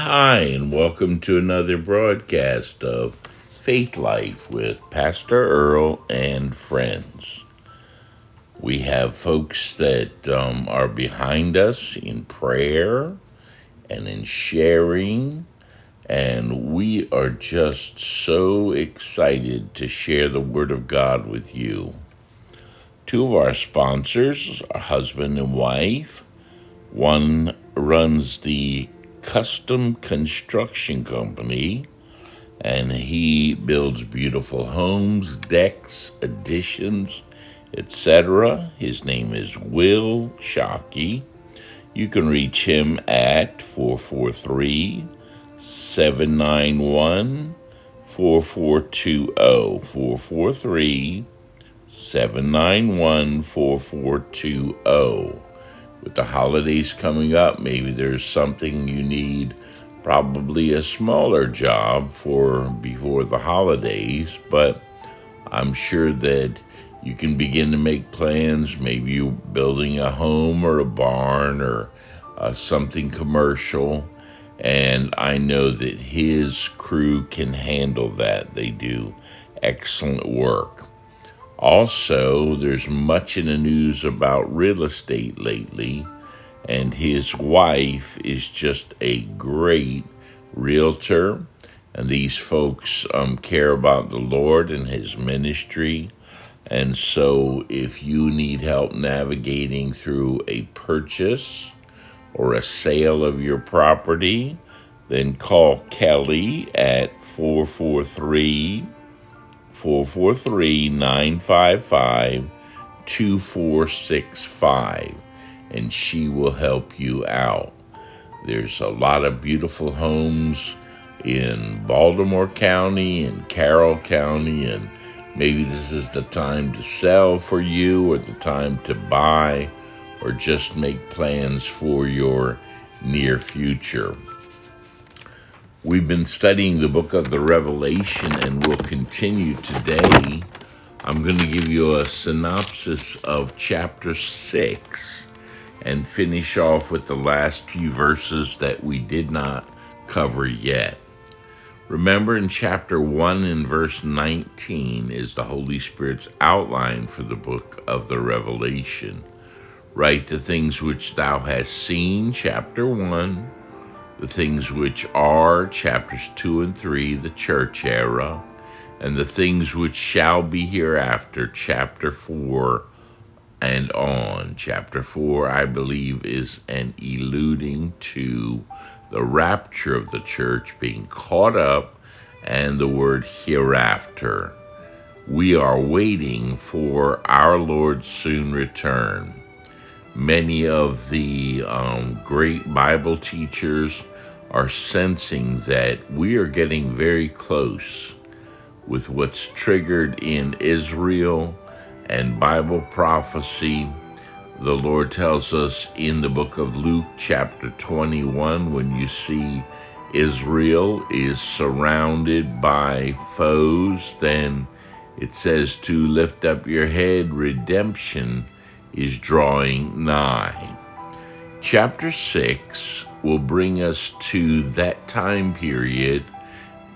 Hi, and welcome to another broadcast of Faith Life with Pastor Earl and friends. We have folks that um, are behind us in prayer and in sharing, and we are just so excited to share the Word of God with you. Two of our sponsors are husband and wife. One runs the custom construction company and he builds beautiful homes, decks, additions, etc. His name is Will Shockey. You can reach him at 443 791 4420. 443 791 4420 with the holidays coming up, maybe there's something you need, probably a smaller job for before the holidays, but I'm sure that you can begin to make plans. Maybe you're building a home or a barn or uh, something commercial. And I know that his crew can handle that. They do excellent work. Also, there's much in the news about real estate lately, and his wife is just a great realtor. And these folks um, care about the Lord and his ministry. And so, if you need help navigating through a purchase or a sale of your property, then call Kelly at 443 443 955 2465 and she will help you out. There's a lot of beautiful homes in Baltimore County and Carroll County, and maybe this is the time to sell for you or the time to buy or just make plans for your near future. We've been studying the book of the Revelation and we'll continue today. I'm going to give you a synopsis of chapter 6 and finish off with the last few verses that we did not cover yet. Remember in chapter 1 and verse 19 is the Holy Spirit's outline for the book of the Revelation. Write the things which thou hast seen, chapter 1 the things which are, chapters 2 and 3, the church era, and the things which shall be hereafter, chapter 4 and on. Chapter 4, I believe, is an alluding to the rapture of the church being caught up and the word hereafter. We are waiting for our Lord's soon return many of the um, great Bible teachers are sensing that we are getting very close with what's triggered in Israel and Bible prophecy. The Lord tells us in the book of Luke, chapter 21, when you see Israel is surrounded by foes, then it says to lift up your head, redemption is drawing nigh. Chapter 6 will bring us to that time period.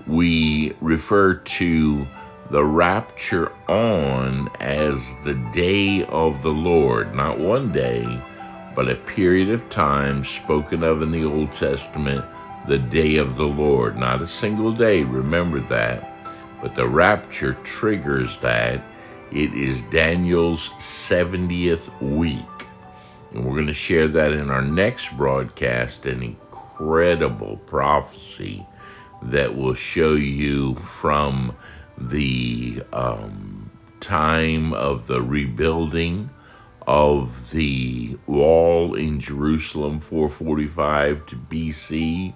We refer to the rapture on as the day of the Lord, not one day, but a period of time spoken of in the Old Testament, the day of the Lord. Not a single day, remember that. But the rapture triggers that it is Daniel's 70th week. And we're going to share that in our next broadcast an incredible prophecy that will show you from the um, time of the rebuilding of the wall in Jerusalem 445 to BC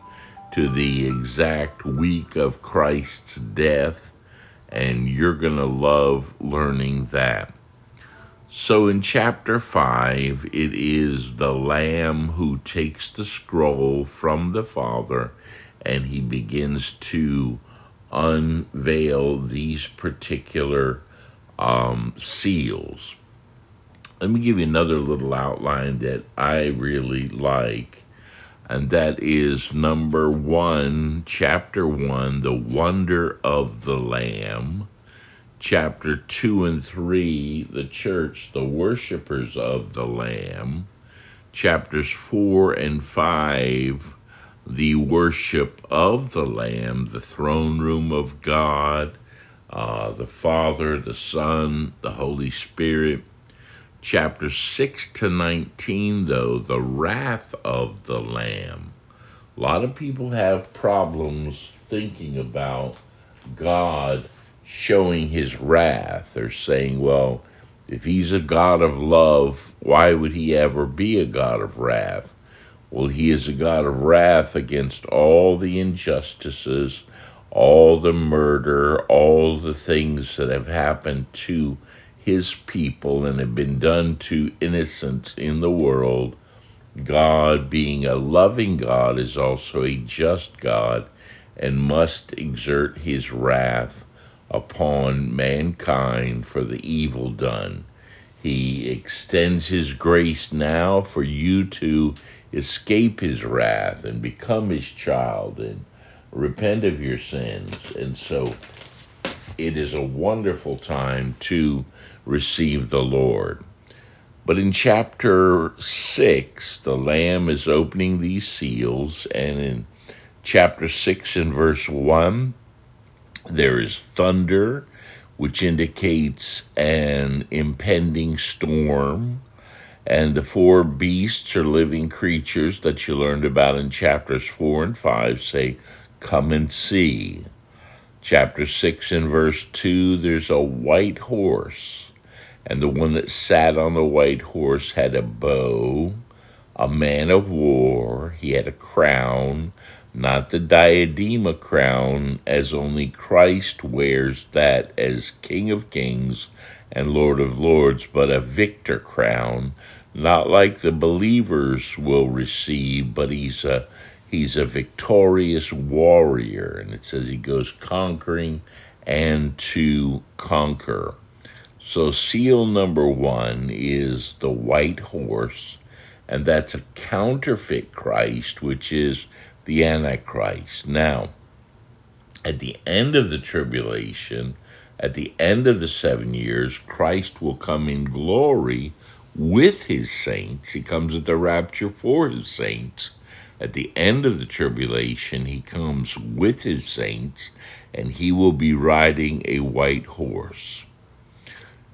to the exact week of Christ's death and you're going to love learning that. So in chapter 5, it is the Lamb who takes the scroll from the Father and he begins to unveil these particular um, seals. Let me give you another little outline that I really like. And that is number one, chapter one, The Wonder of the Lamb. Chapter two and three, The Church, the Worshippers of the Lamb. Chapters four and five, The Worship of the Lamb, the Throne Room of God, uh, the Father, the Son, the Holy Spirit chapter 6 to 19, though, the wrath of the Lamb. A lot of people have problems thinking about God showing his wrath. They're saying, well, if he's a God of love, why would he ever be a God of wrath? Well, he is a God of wrath against all the injustices, all the murder, all the things that have happened to his people and have been done to innocents in the world. God, being a loving God, is also a just God and must exert his wrath upon mankind for the evil done. He extends his grace now for you to escape his wrath and become his child and repent of your sins. And so it is a wonderful time to receive the Lord. But in chapter 6, the Lamb is opening these seals, and in chapter 6 and verse 1, there is thunder, which indicates an impending storm. And the four beasts or living creatures that you learned about in chapters 4 and 5 say, Come and see. Chapter 6 and verse 2, there's a white horse and the one that sat on the white horse had a bow, a man of war. He had a crown, not the diadema crown, as only Christ wears that as King of Kings and Lord of Lords, but a victor crown, not like the believers will receive, but he's a he's a victorious warrior, and it says he goes conquering and to conquer. So, seal number one is the white horse, and that's a counterfeit Christ, which is the Antichrist. Now, at the end of the tribulation, at the end of the seven years, Christ will come in glory with his saints. He comes at the rapture for his saints. At the end of the tribulation, he comes with his saints, and he will be riding a white horse.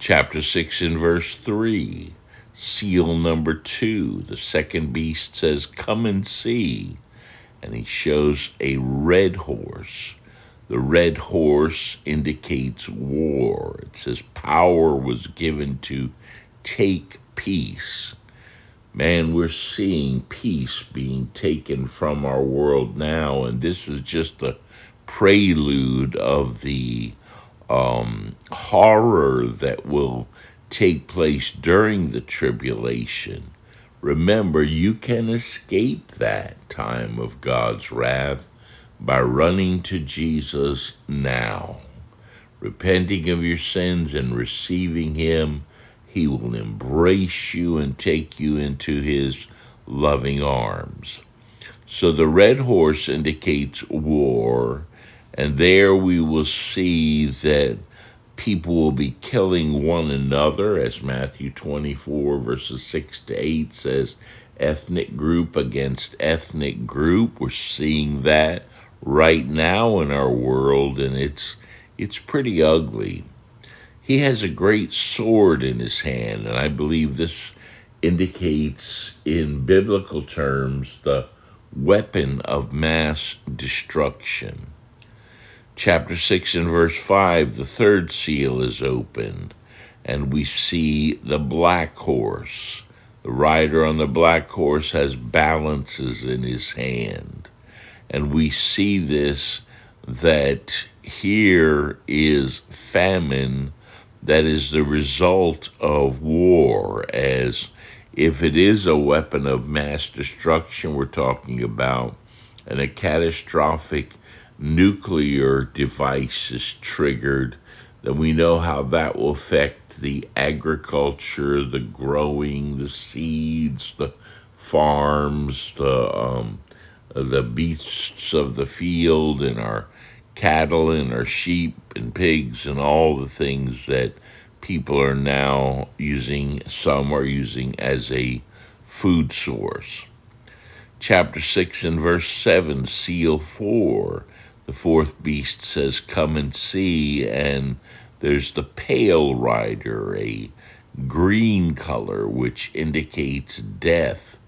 Chapter 6 and verse 3, seal number 2, the second beast says, Come and see. And he shows a red horse. The red horse indicates war. It says, Power was given to take peace. Man, we're seeing peace being taken from our world now, and this is just a prelude of the um, horror that will take place during the tribulation. Remember, you can escape that time of God's wrath by running to Jesus now. Repenting of your sins and receiving Him, He will embrace you and take you into His loving arms. So the red horse indicates war and there we will see that people will be killing one another, as Matthew 24, verses 6 to 8 says, ethnic group against ethnic group. We're seeing that right now in our world, and it's, it's pretty ugly. He has a great sword in his hand, and I believe this indicates, in biblical terms, the weapon of mass destruction. Chapter 6 and verse 5, the third seal is opened, and we see the black horse. The rider on the black horse has balances in his hand. And we see this that here is famine that is the result of war, as if it is a weapon of mass destruction we're talking about, and a catastrophic nuclear device is triggered, then we know how that will affect the agriculture, the growing, the seeds, the farms, the um, the beasts of the field, and our cattle and our sheep and pigs and all the things that people are now using, some are using as a food source. Chapter 6 and verse 7, seal 4. The fourth beast says, Come and see. And there's the pale rider, a green color, which indicates death.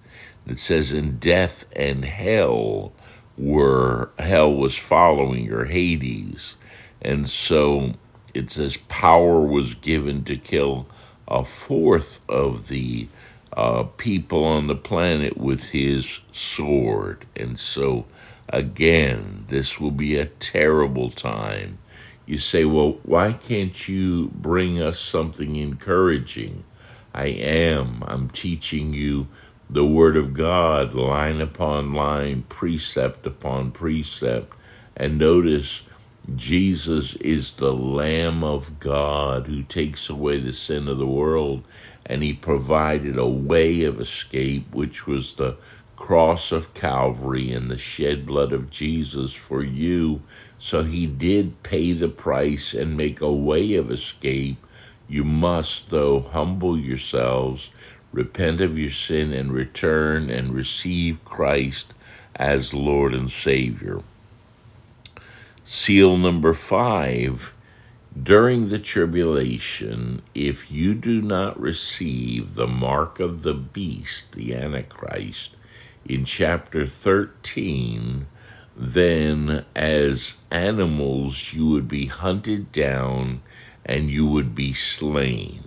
It says, In death and hell were, hell was following, or Hades. And so it says, power was given to kill a fourth of the uh, people on the planet with his sword. And so, again, this will be a terrible time. You say, well, why can't you bring us something encouraging? I am. I'm teaching you the Word of God, line upon line, precept upon precept. And notice, Jesus is the Lamb of God who takes away the sin of the world and he provided a way of escape, which was the cross of Calvary and the shed blood of Jesus for you. So he did pay the price and make a way of escape. You must, though, humble yourselves, repent of your sin, and return and receive Christ as Lord and Savior. Seal number five during the tribulation, if you do not receive the mark of the beast, the Antichrist, in chapter 13, then as animals you would be hunted down and you would be slain.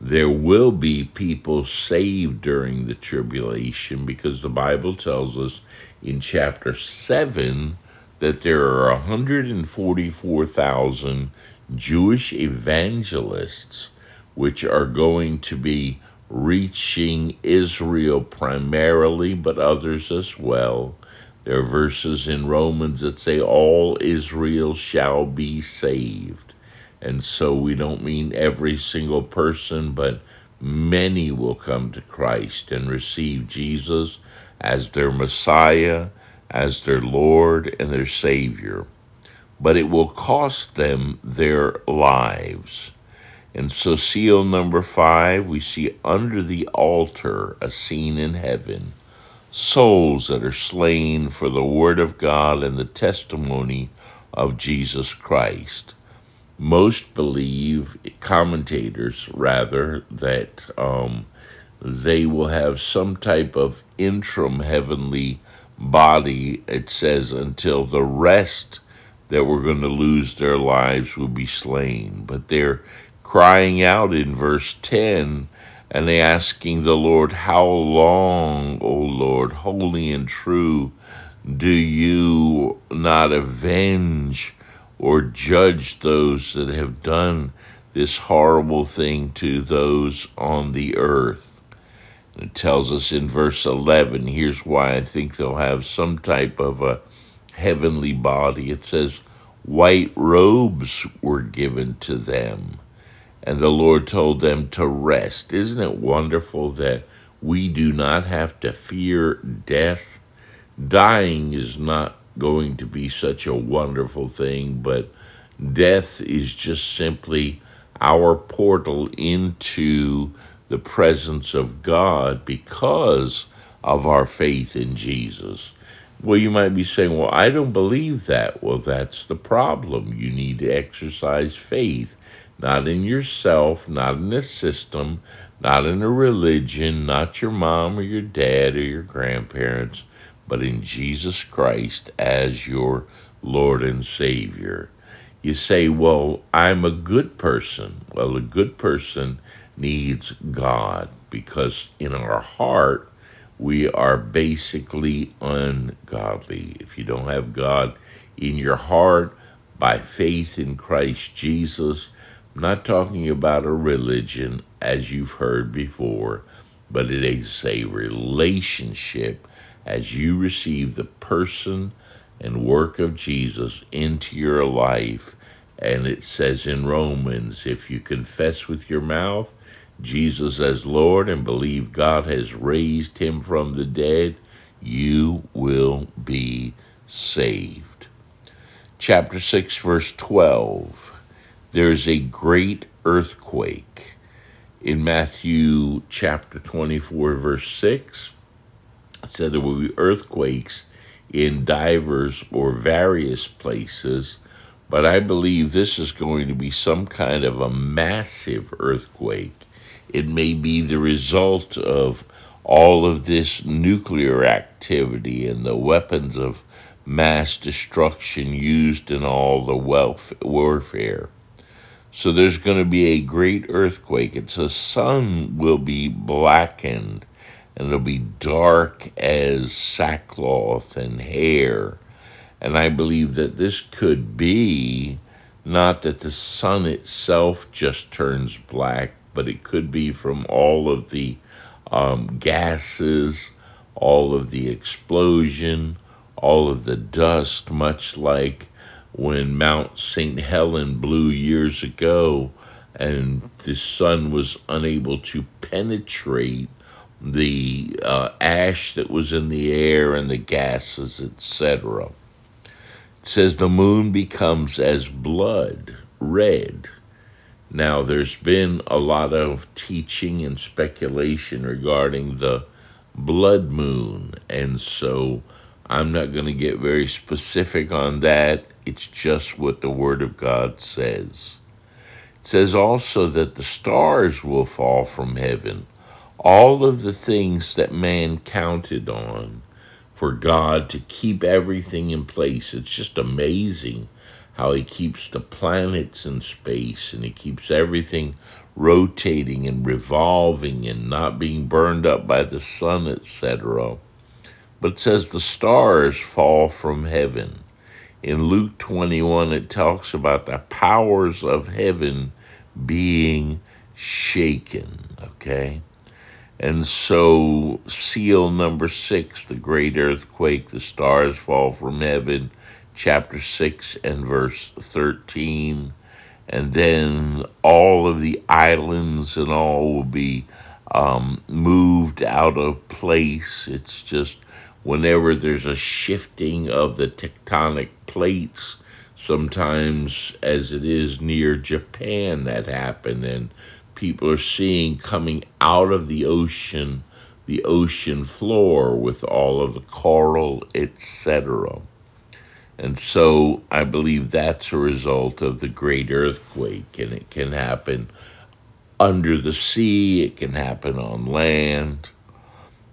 There will be people saved during the tribulation because the Bible tells us in chapter 7 that there are 144,000 Jewish evangelists, which are going to be reaching Israel primarily, but others as well. There are verses in Romans that say, All Israel shall be saved. And so we don't mean every single person, but many will come to Christ and receive Jesus as their Messiah, as their Lord, and their Savior but it will cost them their lives. And so, seal number five, we see under the altar a scene in heaven souls that are slain for the word of God and the testimony of Jesus Christ. Most believe, commentators rather, that um, they will have some type of interim heavenly body, it says, until the rest that were going to lose their lives will be slain. But they're crying out in verse 10 and asking the Lord, How long, O Lord, holy and true, do you not avenge or judge those that have done this horrible thing to those on the earth? It tells us in verse 11, here's why I think they'll have some type of a heavenly body. It says, White robes were given to them, and the Lord told them to rest. Isn't it wonderful that we do not have to fear death? Dying is not going to be such a wonderful thing, but death is just simply our portal into the presence of God because of our faith in Jesus. Well, you might be saying, well, I don't believe that. Well, that's the problem. You need to exercise faith, not in yourself, not in a system, not in a religion, not your mom or your dad or your grandparents, but in Jesus Christ as your Lord and Savior. You say, well, I'm a good person. Well, a good person needs God because in our heart, we are basically ungodly. If you don't have God in your heart by faith in Christ Jesus, I'm not talking about a religion as you've heard before, but it is a relationship as you receive the person and work of Jesus into your life. And it says in Romans, if you confess with your mouth Jesus as Lord and believe God has raised him from the dead, you will be saved. Chapter 6, verse 12. There's a great earthquake. In Matthew chapter 24, verse 6, it said there will be earthquakes in divers or various places, but I believe this is going to be some kind of a massive earthquake. It may be the result of all of this nuclear activity and the weapons of mass destruction used in all the wealth warfare. So there's going to be a great earthquake. It's the sun will be blackened and it'll be dark as sackcloth and hair. And I believe that this could be not that the sun itself just turns black, but it could be from all of the um, gases, all of the explosion, all of the dust, much like when Mount St. Helen blew years ago and the sun was unable to penetrate the uh, ash that was in the air and the gases, etc. It says the moon becomes as blood, red. Now, there's been a lot of teaching and speculation regarding the blood moon, and so I'm not going to get very specific on that. It's just what the Word of God says. It says also that the stars will fall from heaven all of the things that man counted on for God to keep everything in place. It's just amazing how he keeps the planets in space and he keeps everything rotating and revolving and not being burned up by the sun, etc. But it says the stars fall from heaven. In Luke 21, it talks about the powers of heaven being shaken, okay? And so, seal number six, the great earthquake, the stars fall from heaven, chapter 6 and verse 13. And then all of the islands and all will be um, moved out of place. It's just whenever there's a shifting of the tectonic plates, sometimes as it is near Japan, that happened. And people are seeing coming out of the ocean, the ocean floor with all of the coral, etc. And so I believe that's a result of the great earthquake, and it can happen under the sea, it can happen on land.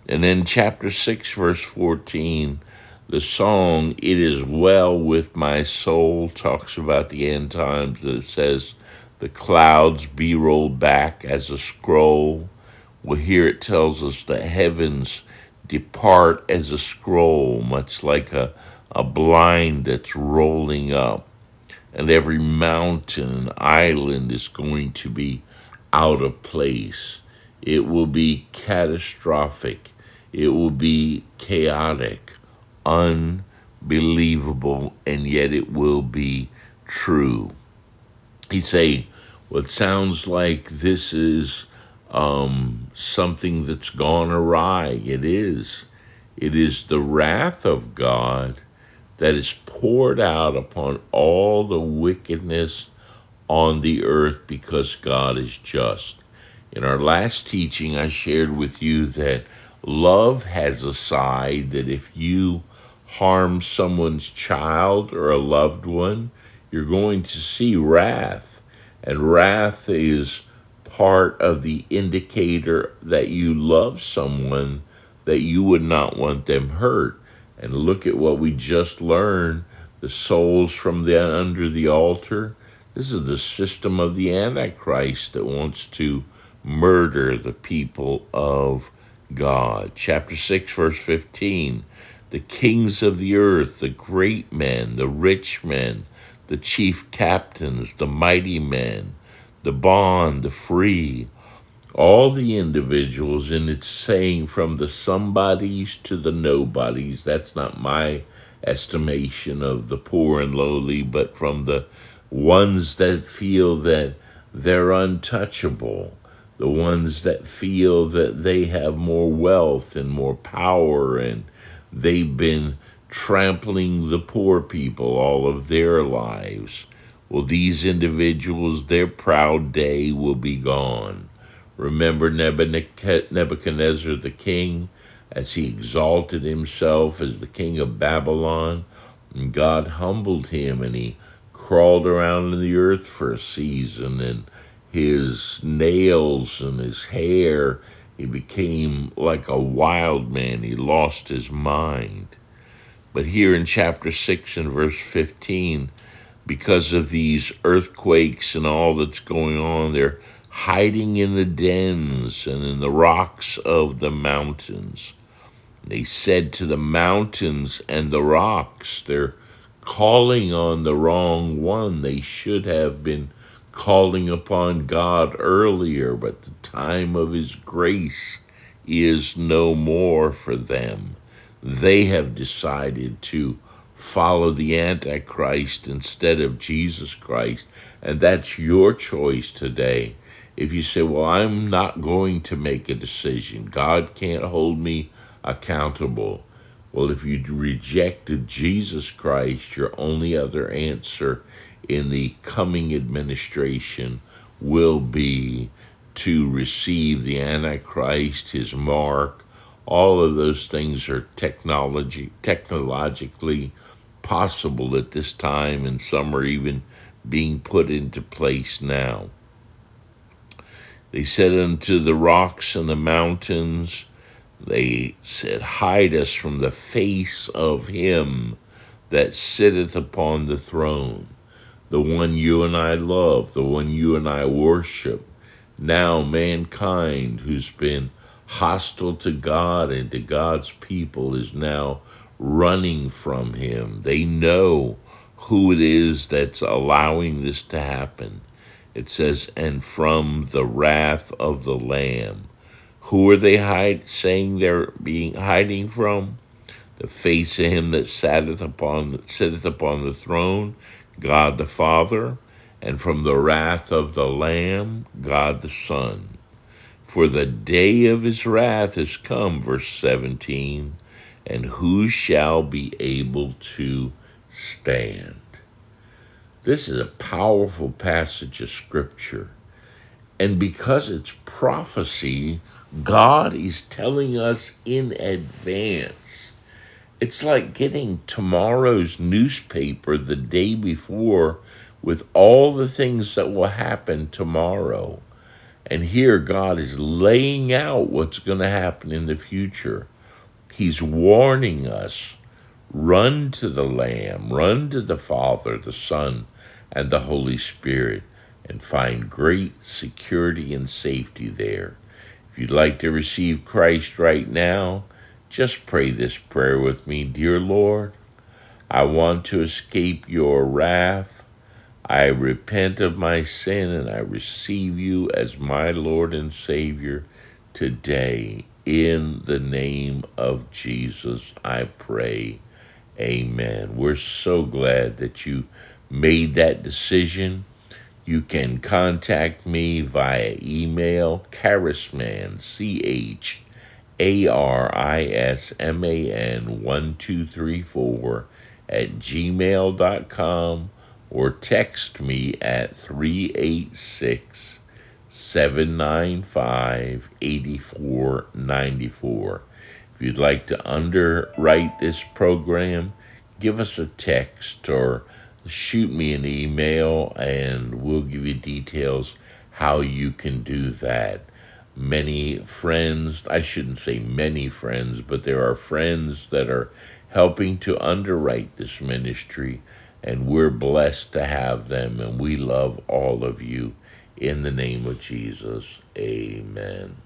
And then, chapter 6, verse 14, the song, It Is Well With My Soul, talks about the end times, that it says, the clouds be rolled back as a scroll. Well, here it tells us the heavens depart as a scroll, much like a, a blind that's rolling up. And every mountain and island is going to be out of place. It will be catastrophic. It will be chaotic, unbelievable, and yet it will be true he'd say, it sounds like this is um, something that's gone awry. It is. It is the wrath of God that is poured out upon all the wickedness on the earth because God is just. In our last teaching, I shared with you that love has a side that if you harm someone's child or a loved one, you're going to see wrath. And wrath is part of the indicator that you love someone that you would not want them hurt. And look at what we just learned the souls from the under the altar. This is the system of the Antichrist that wants to murder the people of God. Chapter 6, verse 15. The kings of the earth, the great men, the rich men, the chief captains, the mighty men, the bond, the free, all the individuals, and it's saying from the somebodies to the nobodies. That's not my estimation of the poor and lowly, but from the ones that feel that they're untouchable, the ones that feel that they have more wealth and more power and they've been trampling the poor people all of their lives. Well, these individuals, their proud day will be gone. Remember Nebuchadnezzar the king as he exalted himself as the king of Babylon? And God humbled him and he crawled around in the earth for a season and his nails and his hair. He became like a wild man. He lost his mind. But here in chapter 6 and verse 15, because of these earthquakes and all that's going on, they're hiding in the dens and in the rocks of the mountains. They said to the mountains and the rocks, they're calling on the wrong one. They should have been calling upon God earlier, but the time of His grace is no more for them. They have decided to follow the Antichrist instead of Jesus Christ, and that's your choice today. If you say, Well, I'm not going to make a decision, God can't hold me accountable. Well, if you rejected Jesus Christ, your only other answer in the coming administration will be to receive the Antichrist, his mark. All of those things are technology technologically possible at this time, and some are even being put into place now. They said unto the rocks and the mountains, they said, Hide us from the face of him that sitteth upon the throne the one you and I love, the one you and I worship. Now, mankind who's been hostile to God and to God's people is now running from Him. They know who it is that's allowing this to happen. It says, and from the wrath of the Lamb. Who are they hide, saying they're being hiding from? The face of him that upon sitteth upon the throne God the Father, and from the wrath of the Lamb, God the Son. For the day of his wrath is come, verse 17, and who shall be able to stand? This is a powerful passage of Scripture. And because it's prophecy, God is telling us in advance it's like getting tomorrow's newspaper the day before with all the things that will happen tomorrow. And here God is laying out what's going to happen in the future. He's warning us run to the Lamb, run to the Father, the Son, and the Holy Spirit, and find great security and safety there. If you'd like to receive Christ right now, just pray this prayer with me. Dear Lord, I want to escape your wrath. I repent of my sin and I receive you as my Lord and Savior today. In the name of Jesus, I pray. Amen. We're so glad that you made that decision. You can contact me via email, charisman, C H a R I S M A N 1234 at gmail.com or text me at 386 795 8494. If you'd like to underwrite this program, give us a text or shoot me an email and we'll give you details how you can do that many friends. I shouldn't say many friends, but there are friends that are helping to underwrite this ministry, and we're blessed to have them, and we love all of you. In the name of Jesus, amen.